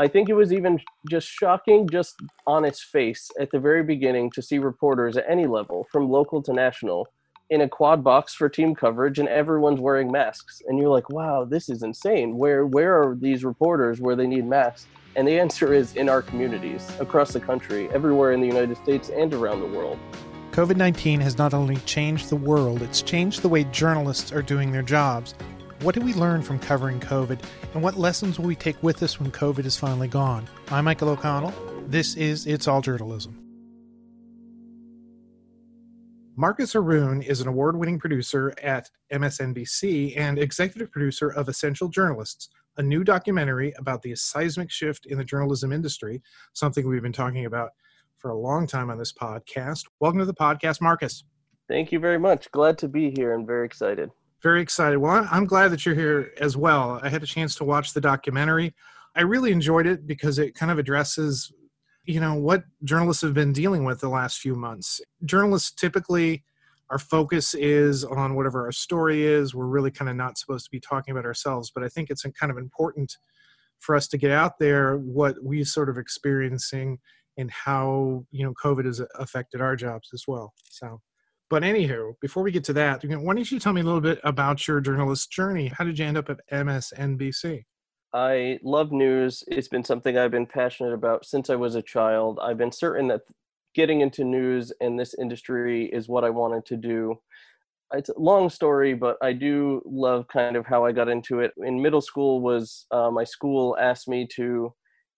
I think it was even just shocking, just on its face at the very beginning, to see reporters at any level, from local to national, in a quad box for team coverage, and everyone's wearing masks. And you're like, wow, this is insane. Where where are these reporters where they need masks? And the answer is in our communities across the country, everywhere in the United States and around the world. COVID 19 has not only changed the world, it's changed the way journalists are doing their jobs. What did we learn from covering COVID, and what lessons will we take with us when COVID is finally gone? I'm Michael O'Connell. This is It's All Journalism. Marcus Harun is an award winning producer at MSNBC and executive producer of Essential Journalists, a new documentary about the seismic shift in the journalism industry, something we've been talking about for a long time on this podcast. Welcome to the podcast, Marcus. Thank you very much. Glad to be here and very excited. Very excited. Well, I'm glad that you're here as well. I had a chance to watch the documentary. I really enjoyed it because it kind of addresses, you know, what journalists have been dealing with the last few months. Journalists typically our focus is on whatever our story is. We're really kind of not supposed to be talking about ourselves, but I think it's kind of important for us to get out there what we sort of experiencing and how you know COVID has affected our jobs as well. So, but anywho, before we get to that, why don't you tell me a little bit about your journalist journey? How did you end up at MSNBC? I love news. It's been something I've been passionate about since I was a child. I've been certain that getting into news and this industry is what I wanted to do. It's a long story, but I do love kind of how I got into it. In middle school, was uh, my school asked me to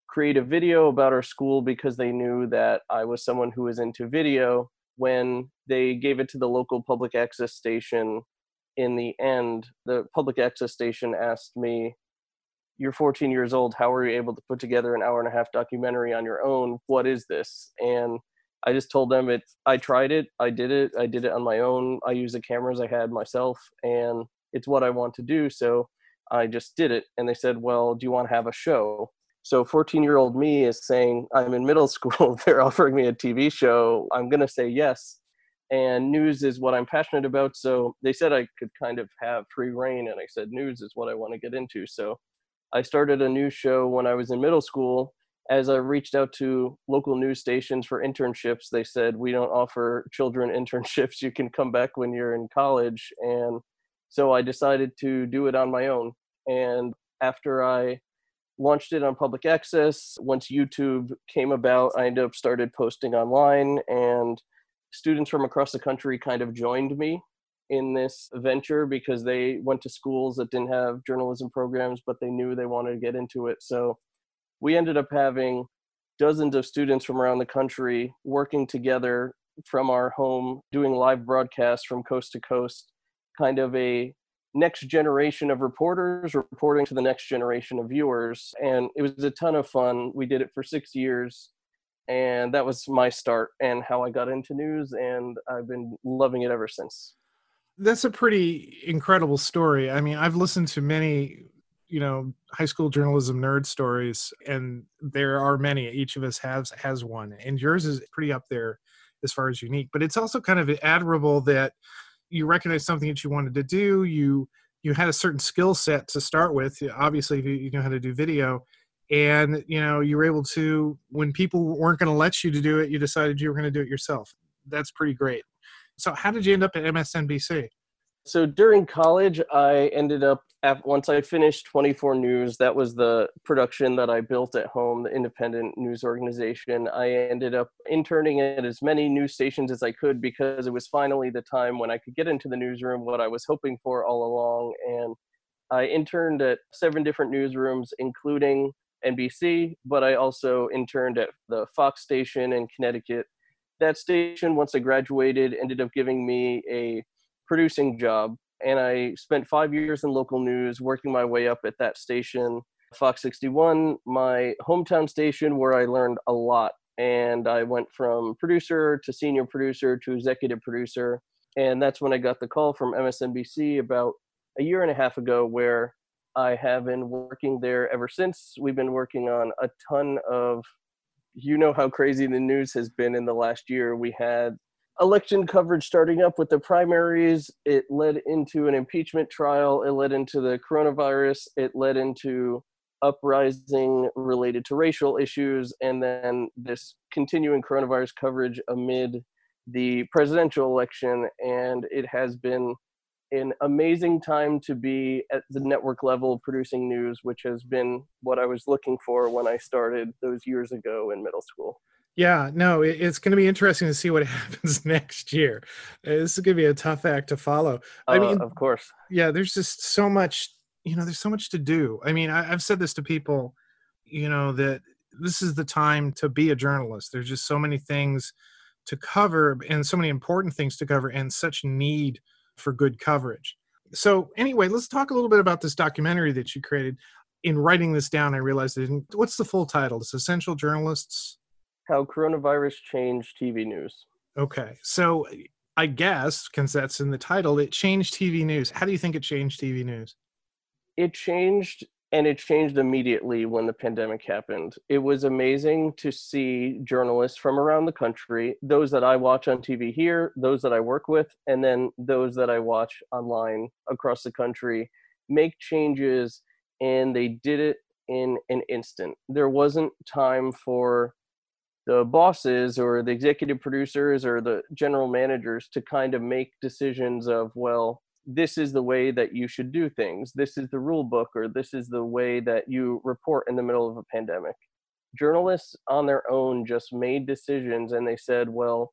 create a video about our school because they knew that I was someone who was into video. When they gave it to the local public access station, in the end, the public access station asked me, You're 14 years old. How are you able to put together an hour and a half documentary on your own? What is this? And I just told them it. I tried it. I did it. I did it on my own. I used the cameras I had myself, and it's what I want to do. So I just did it. And they said, "Well, do you want to have a show?" So 14 year old me is saying, "I'm in middle school. They're offering me a TV show. I'm gonna say yes." And news is what I'm passionate about. So they said I could kind of have free reign, and I said news is what I want to get into. So I started a news show when I was in middle school as I reached out to local news stations for internships, they said, We don't offer children internships. You can come back when you're in college. And so I decided to do it on my own. And after I launched it on public access, once YouTube came about, I ended up started posting online and students from across the country kind of joined me in this venture because they went to schools that didn't have journalism programs but they knew they wanted to get into it. So we ended up having dozens of students from around the country working together from our home, doing live broadcasts from coast to coast, kind of a next generation of reporters reporting to the next generation of viewers. And it was a ton of fun. We did it for six years. And that was my start and how I got into news. And I've been loving it ever since. That's a pretty incredible story. I mean, I've listened to many you know high school journalism nerd stories and there are many each of us has has one and yours is pretty up there as far as unique but it's also kind of admirable that you recognize something that you wanted to do you you had a certain skill set to start with obviously you know how to do video and you know you were able to when people weren't going to let you to do it you decided you were going to do it yourself. That's pretty great. So how did you end up at msnbc so during college, I ended up once I finished 24 News. That was the production that I built at home, the independent news organization. I ended up interning at as many news stations as I could because it was finally the time when I could get into the newsroom, what I was hoping for all along. And I interned at seven different newsrooms, including NBC, but I also interned at the Fox station in Connecticut. That station, once I graduated, ended up giving me a producing job and I spent five years in local news, working my way up at that station, Fox 61, my hometown station, where I learned a lot. And I went from producer to senior producer to executive producer. And that's when I got the call from MSNBC about a year and a half ago, where I have been working there ever since. We've been working on a ton of, you know, how crazy the news has been in the last year. We had election coverage starting up with the primaries. It led into an impeachment trial. It led into the coronavirus. It led into uprising related to racial issues, and then this continuing coronavirus coverage amid the presidential election. And it has been an amazing time to be at the network level producing news, which has been what I was looking for when I started those years ago in middle school. Yeah, no, it's going to be interesting to see what happens next year. This is going to be a tough act to follow. I uh, mean, of course. Yeah, there's just so much, you know, there's so much to do. I mean, I, I've said this to people, you know, that this is the time to be a journalist. There's just so many things to cover and so many important things to cover and such need for good coverage. So, anyway, let's talk a little bit about this documentary that you created. In writing this down, I realized it didn't. What's the full title? It's Essential Journalists. How Coronavirus Changed TV News. Okay. So, eh, I guess, because that's in the title, it changed TV news. How do you think it changed TV news? It changed and it changed immediately when the pandemic happened. It was amazing to see journalists from around the country, those that I watch on TV here, those that I work with, and then those that I watch online across the country make changes and they did it in an instant. There wasn't time for the bosses or the executive producers or the general managers to kind of make decisions of, well, this is the way that you should do things. This is the rule book or this is the way that you report in the middle of a pandemic. Journalists on their own just made decisions and they said well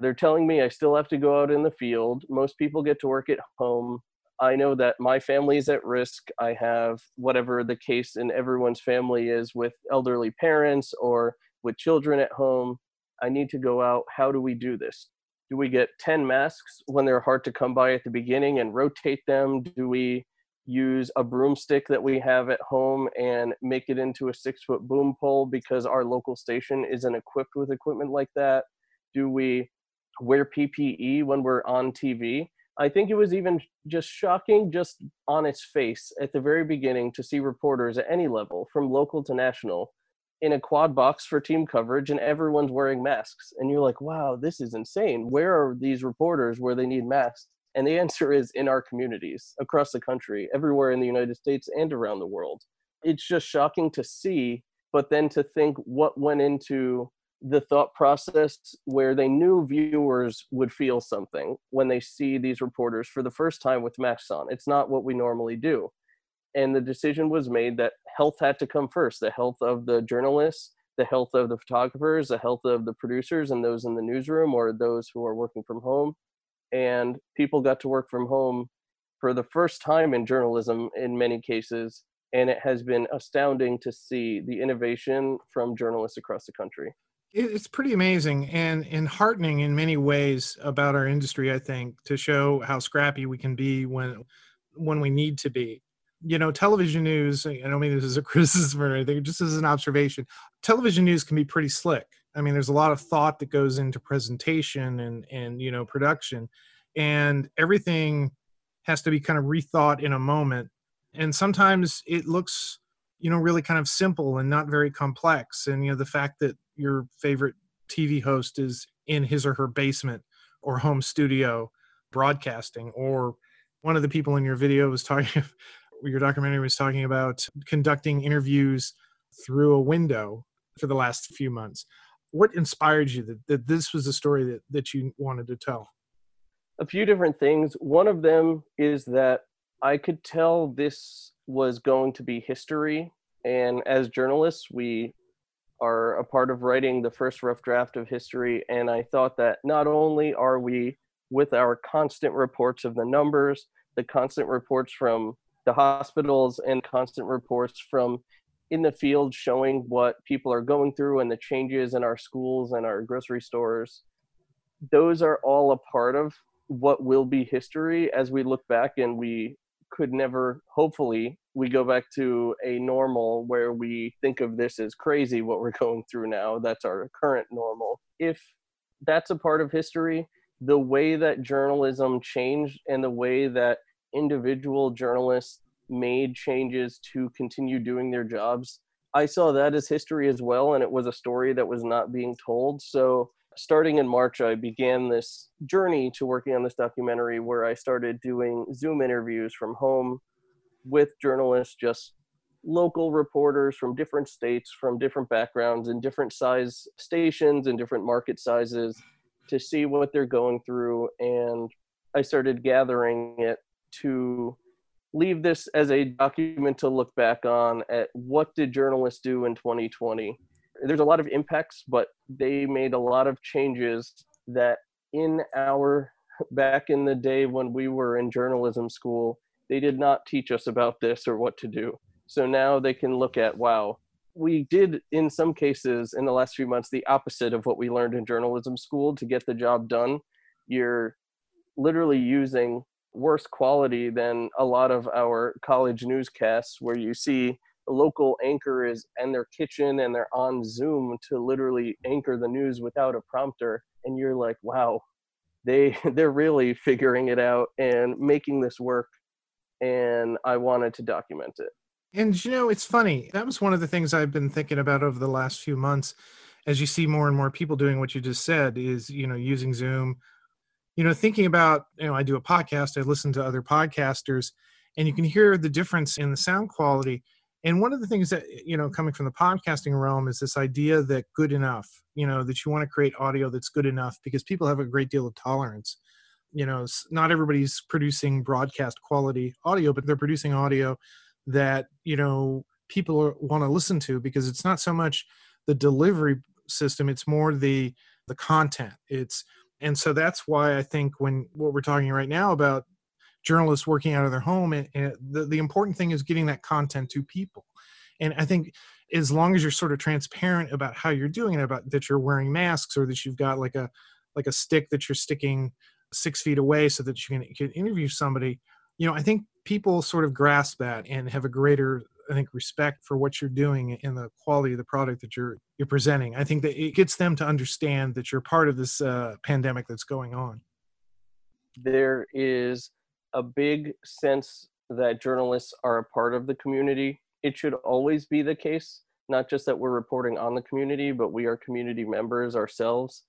they're telling me i still have to go out in the field. Most people get to work at home. I know that my family is at risk. I have whatever the case in everyone's family is with elderly parents or with children at home i need to go out how do we do this? Do we get 10 masks when they're hard to come by at the beginning and rotate them? Do we use a broomstick that we have at home and make it into a six foot boom pole because our local station isn't equipped with equipment like that? Do we wear ppe when we're on tv i think it was even just shocking just on its face at the very beginning to see reporters at any level from local to national in a quad box for team coverage and everyone's wearing masks. And you're like wow this is insane. Where are these reporters where they need masks? And the answer is in our communities across the country everywhere in the united states and around the world. It's just shocking to see but then to think what went into the thought process where they knew viewers would feel something when they see these reporters for the first time with masks on. It's not what we normally do and the decision was made that health had to come first the health of the journalists the health of the photographers the health of the producers and those in the newsroom or those who are working from home. And people got to work from home for the first time in journalism in many cases and it has been astounding to see the innovation from journalists across the country. It's pretty amazing and, and heartening in many ways about our industry i think to show how scrappy we can be when when we need to be you know, television news, I don't mean this as a criticism or anything, just as an observation, television news can be pretty slick. I mean, there's a lot of thought that goes into presentation and, and, you know, production and everything has to be kind of rethought in a moment. And sometimes it looks, you know, really kind of simple and not very complex. And, you know, the fact that your favorite TV host is in his or her basement or home studio broadcasting or one of the people in your video was talking your documentary was talking about conducting interviews through a window for the last few months. What inspired you that, that this was a story that, that you wanted to tell? A few different things. One of them is that I could tell this was going to be history. And as journalists, we are a part of writing the first rough draft of history. And I thought that not only are we with our constant reports of the numbers, the constant reports from the hospitals and constant reports from in the field showing what people are going through and the changes in our schools and our grocery stores. Those are all a part of what will be history as we look back and we could never hopefully we go back to a normal where we think of this as crazy what we're going through now. That's our current normal. If that's a part of history the way that journalism changed and the way that individual journalists made changes to continue doing their jobs. I saw that as history as well, and it was a story that was not being told. So, starting in March, I began this journey to working on this documentary where I started doing Zoom interviews from home with journalists, just local reporters from different states, from different backgrounds, and different size stations and different market sizes to see what they're going through. And I started gathering it to leave this as a document to look back on at what did journalists do in 2020 there's a lot of impacts but they made a lot of changes that in our back in the day when we were in journalism school they did not teach us about this or what to do. So now they can look at wow we did in some cases in the last few months the opposite of what we learned in journalism school to get the job done. You're literally using worse quality than a lot of our college newscasts where you see local anchor is in their kitchen and they're on zoom to literally anchor the news without a prompter. And you're like wow they they're really figuring it out and making this work. And i wanted to document it. And you know it's funny. That was one of the things i've been thinking about over the last few months as you see more and more people doing what you just said is you know using zoom you know thinking about you know i do a podcast i listen to other podcasters and you can hear the difference in the sound quality. And one of the things that you know coming from the podcasting realm is this idea that good enough you know that you want to create audio that's good enough because people have a great deal of tolerance. You know not everybody's producing broadcast quality audio but they're producing audio that you know people want to listen to because it's not so much the delivery system it's more the the content. It's and so that's why i think when what we're talking right now about journalists working out of their home and, and the, the important thing is getting that content to people. And i think as long as you're sort of transparent about how you're doing it about that you're wearing masks or that you've got like a like a stick that you're sticking six feet away so that you can, can interview somebody you know i think people sort of grasp that and have a greater I think respect for what you're doing and the quality of the product that you're you're presenting. I think that it gets them to understand that you're part of this uh, pandemic that's going on. There is a big sense that journalists are a part of the community. It should always be the case, not just that we're reporting on the community, but we are community members ourselves.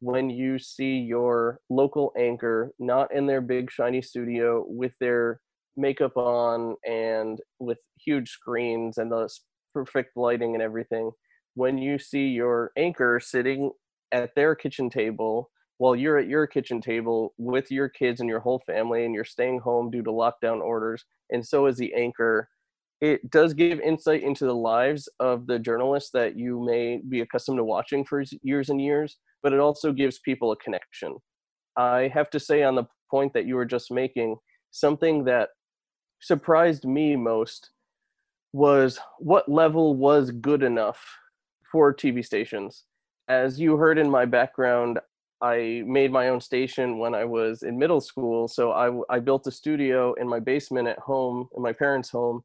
When you see your local anchor not in their big shiny studio with their makeup on and with huge screens and the perfect lighting and everything when you see your anchor sitting at their kitchen table while you're at your kitchen table with your kids and your whole family and you're staying home due to lockdown orders and so is the anchor it does give insight into the lives of the journalists that you may be accustomed to watching for years and years but it also gives people a connection. I have to say on the point that you were just making something that surprised me most was what level was good enough for TV stations. As you heard in my background, I made my own station when I was in middle school. So I, I built a studio in my basement at home, in my parents' home,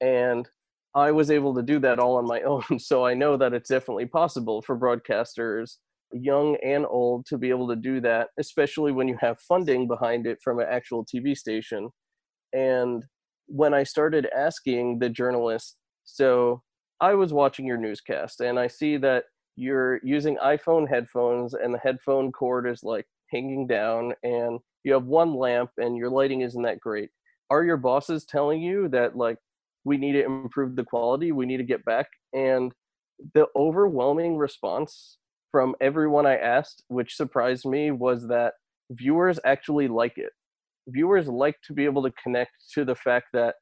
and I was able to do that all on my own. So I know that it's definitely possible for broadcasters, young and old, to be able to do that, especially when you have funding behind it from an actual TV station. And when I started asking the journalist, so I was watching your newscast and I see that you're using iPhone headphones and the headphone cord is like hanging down and you have one lamp and your lighting isn't that great. Are your bosses telling you that like we need to improve the quality, we need to get back? And the overwhelming response from everyone I asked, which surprised me, was that viewers actually like it viewers like to be able to connect to the fact that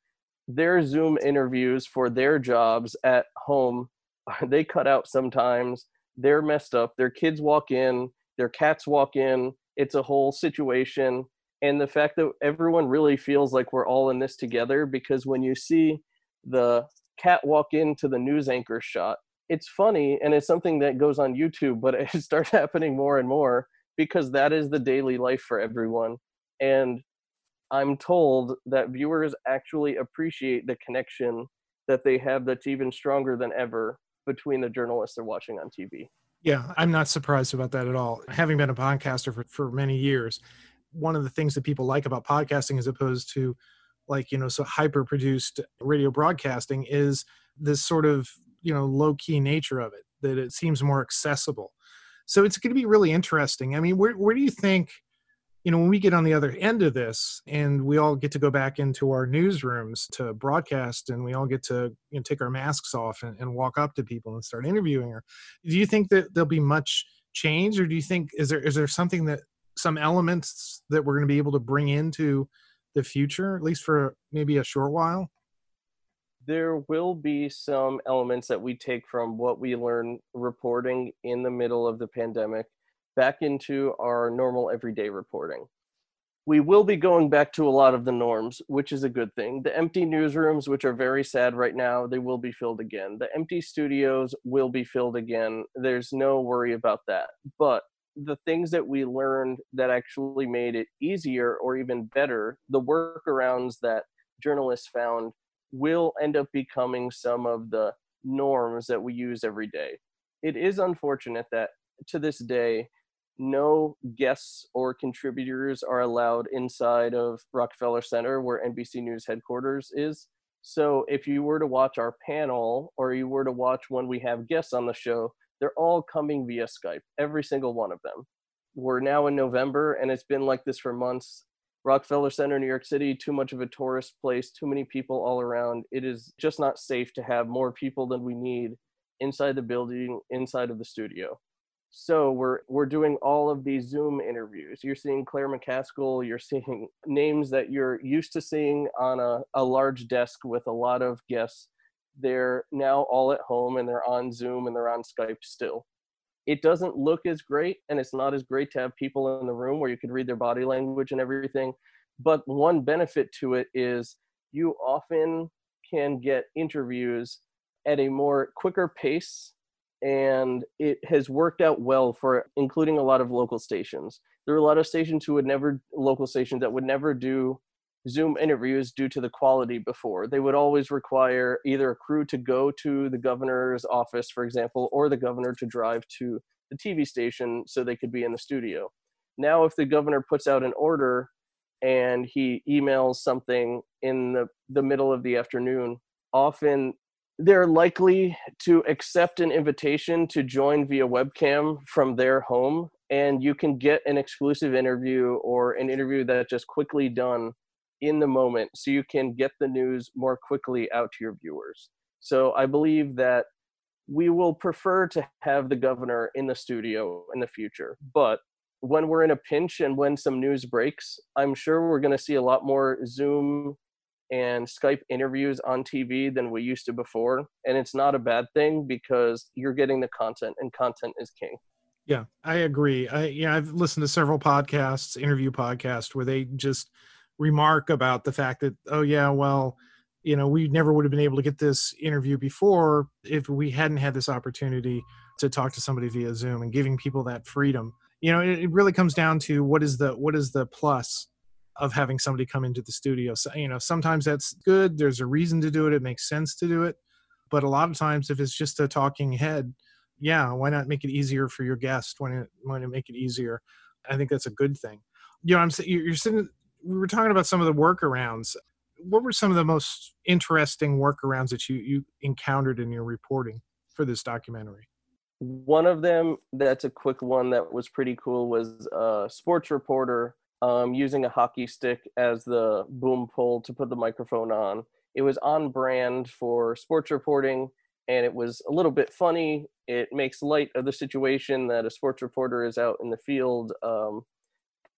their Zoom interviews for their jobs at home, they cut out sometimes. They're messed up. Their kids walk in, their cats walk in. It's a whole situation. And the fact that everyone really feels like we're all in this together because when you see the cat walk into the news anchor shot, it's funny and it's something that goes on YouTube, but it starts happening more and more because that is the daily life for everyone. And I'm told that viewers actually appreciate the connection that they have that's even stronger than ever between the journalists they're watching on TV. Yeah, I'm not surprised about that at all. Having been a podcaster for, for many years, one of the things that people like about podcasting as opposed to like, you know, so hyper produced radio broadcasting is this sort of, you know, low key nature of it, that it seems more accessible. So it's going to be really interesting. I mean, where, where do you think you know, when we get on the other end of this and we all get to go back into our newsrooms to broadcast and we all get to you know, take our masks off and, and walk up to people and start interviewing her, do you think that there'll be much change? Or do you think is there is there something that some elements that we're going to be able to bring into the future at least for maybe a short while? There will be some elements that we take from what we learn reporting in the middle of the pandemic back into our normal everyday reporting. We will be going back to a lot of the norms, which is a good thing. The empty newsrooms, which are very sad right now, they will be filled again. The empty studios will be filled again. There's no worry about that. But the things that we learned that actually made it easier or even better, the workarounds that journalists found will end up becoming some of the norms that we use every day. It is unfortunate that to this day, no guests or contributors are allowed inside of Rockefeller Center, where NBC News headquarters is. So if you were to watch our panel or you were to watch when we have guests on the show, they're all coming via Skype, every single one of them. We're now in November and it's been like this for months. Rockefeller Center, New York City, too much of a tourist place, too many people all around. It is just not safe to have more people than we need inside the building, inside of the studio. So we're we're doing all of these Zoom interviews. You're seeing Claire McCaskill, you're seeing names that you're used to seeing on a, a large desk with a lot of guests. They're now all at home and they're on Zoom and they're on Skype still it doesn't look as great and it's not as great to have people in the room where you could read their body language and everything but one benefit to it is you often can get interviews at a more quicker pace and it has worked out well for including a lot of local stations there are a lot of stations who would never local stations that would never do Zoom interviews due to the quality before. They would always require either a crew to go to the governor's office, for example, or the governor to drive to the TV station so they could be in the studio. Now, if the governor puts out an order and he emails something in the, the middle of the afternoon, often they're likely to accept an invitation to join via webcam from their home and you can get an exclusive interview or an interview that's just quickly done in the moment so you can get the news more quickly out to your viewers. So I believe that we will prefer to have the governor in the studio in the future. But when we're in a pinch and when some news breaks, I'm sure we're going to see a lot more Zoom and Skype interviews on TV than we used to before. And it's not a bad thing because you're getting the content and content is king. Yeah, I agree. I yeah, I've listened to several podcasts, interview podcasts where they just remark about the fact that oh yeah well you know we never would have been able to get this interview before if we hadn't had this opportunity to talk to somebody via zoom and giving people that freedom you know it, it really comes down to what is the what is the plus of having somebody come into the studio. So you know sometimes that's good there's a reason to do it it makes sense to do it. But a lot of times if it's just a talking head yeah why not make it easier for your guest? When it when it make it easier? I think that's a good thing. You know i'm you're sitting we were talking about some of the workarounds. What were some of the most interesting workarounds that you, you encountered in your reporting for this documentary? One of them that's a quick one that was pretty cool was a sports reporter um, using a hockey stick as the boom pole to put the microphone on. It was on brand for sports reporting and it was a little bit funny. It makes light of the situation that a sports reporter is out in the field um,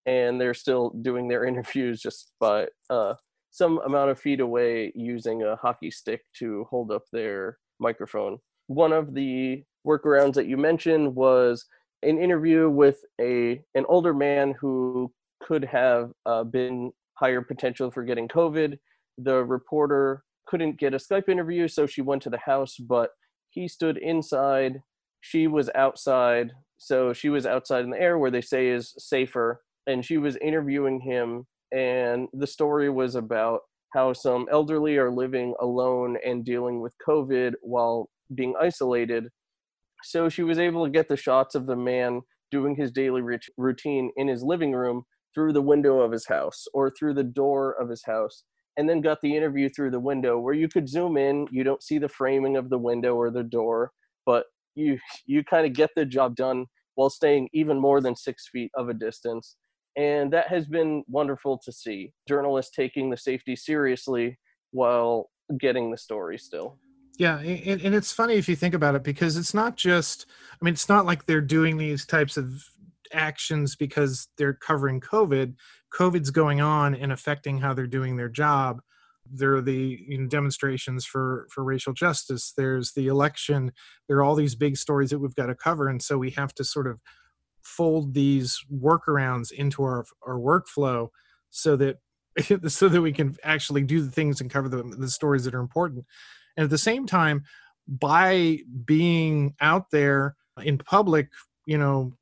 and they're still doing their interviews just by uh, some amount of feet away using a hockey stick to hold up their microphone. One of the workarounds that you mentioned was an interview with a an older man who could have uh, been higher potential for getting COVID. The reporter couldn't get a Skype interview, so she went to the house, but he stood inside. She was outside, so she was outside in the air where they say is safer and she was interviewing him and the story was about how some elderly are living alone and dealing with covid while being isolated so she was able to get the shots of the man doing his daily routine in his living room through the window of his house or through the door of his house and then got the interview through the window where you could zoom in you don't see the framing of the window or the door but you you kind of get the job done while staying even more than six feet of a distance And that has been wonderful to see. Journalists taking the safety seriously while getting the story still. Yeah, and, and it's funny if you think about it because it's not just, I mean, it's not like they're doing these types of actions because they're covering COVID. COVID's going on and affecting how they're doing their job. There are the you know, demonstrations for for racial justice. There's the election. There are all these big stories that we've got to cover, and so we have to sort of fold these workarounds into our our workflow so that so that we can actually do the things and cover the, the stories that are important. And at the same time, by being out there in public, you know,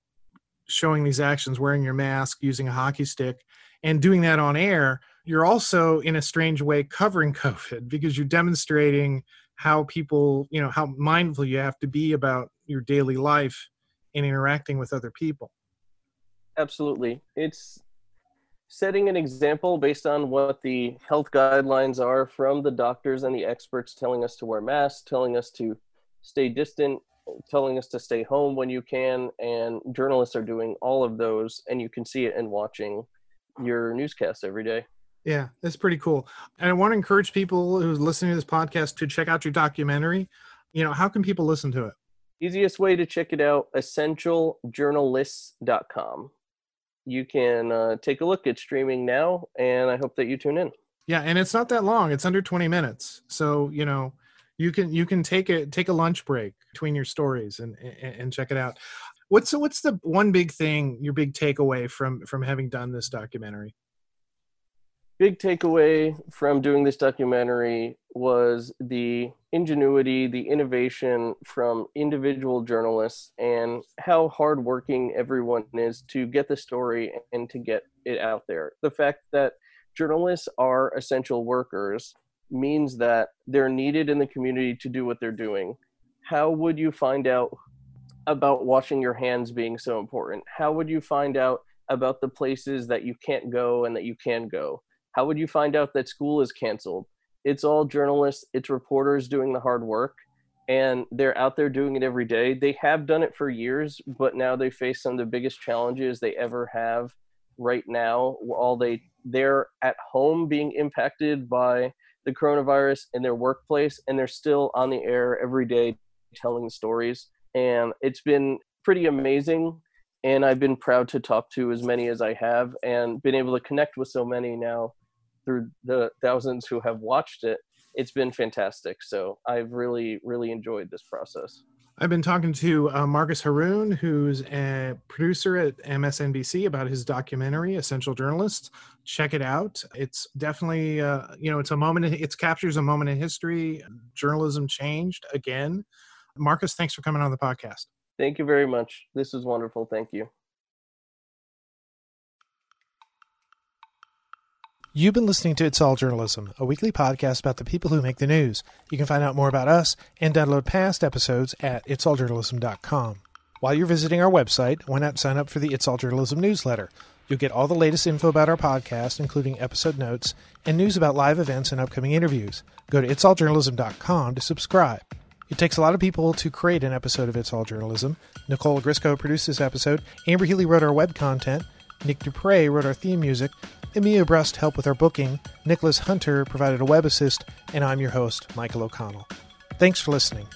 showing these actions, wearing your mask, using a hockey stick, and doing that on air, you're also in a strange way covering COVID because you're demonstrating how people, you know, how mindful you have to be about your daily life and interacting with other people. Absolutely. It's setting an example based on what the health guidelines are from the doctors and the experts telling us to wear masks, telling us to stay distant, telling us to stay home when you can, and journalists are doing all of those, and you can see it in watching your newscasts every day. Yeah, that's pretty cool. And I want to encourage people who's listening to this podcast to check out your documentary. You know, how can people listen to it? Easiest way to check it out, essentialjournalists.com. You can uh, take a look at streaming now, and I hope that you tune in. Yeah, and it's not that long. It's under 20 minutes. So, you know, you can you can take a take a lunch break between your stories and and, and check it out. What's what's the one big thing, your big takeaway from from having done this documentary? Big takeaway from doing this documentary was the ingenuity, the innovation from individual journalists, and how hardworking everyone is to get the story and to get it out there. The fact that journalists are essential workers means that they're needed in the community to do what they're doing. How would you find out about washing your hands being so important? How would you find out about the places that you can't go and that you can go? How would you find out that school is canceled? It's all journalists, it's reporters doing the hard work, and they're out there doing it every day. They have done it for years, but now they face some of the biggest challenges they ever have right now. While they they're at home being impacted by the coronavirus in their workplace and they're still on the air every day telling stories. And it's been pretty amazing and i've been proud to talk to as many as i have and been able to connect with so many now through the thousands who have watched it. It's been fantastic. So i've really really enjoyed this process I've been talking to uh, Marcus Harun, who's a producer at MSNBC, about his documentary "Essential Journalists." Check it out. It's definitely, uh, you know, it's a moment. It captures a moment in history. Journalism changed again. Marcus, thanks for coming on the podcast. Thank you very much. This is wonderful. Thank you. You've been listening to It's All Journalism, a weekly podcast about the people who make the news. You can find out more about us and download past episodes at itsalljournalism.com. While you're visiting our website, why not sign up for the It's All Journalism newsletter? You'll get all the latest info about our podcast, including episode notes and news about live events and upcoming interviews. Go to itsalljournalism.com to subscribe. It takes a lot of people to create an episode of It's All Journalism. Nicole Grisco produced this episode, Amber Healy wrote our web content, Nick Dupre wrote our theme music, Emilia Brust helped with our booking, Nicholas Hunter provided a web assist, and I'm your host, Michael O'Connell. Thanks for listening.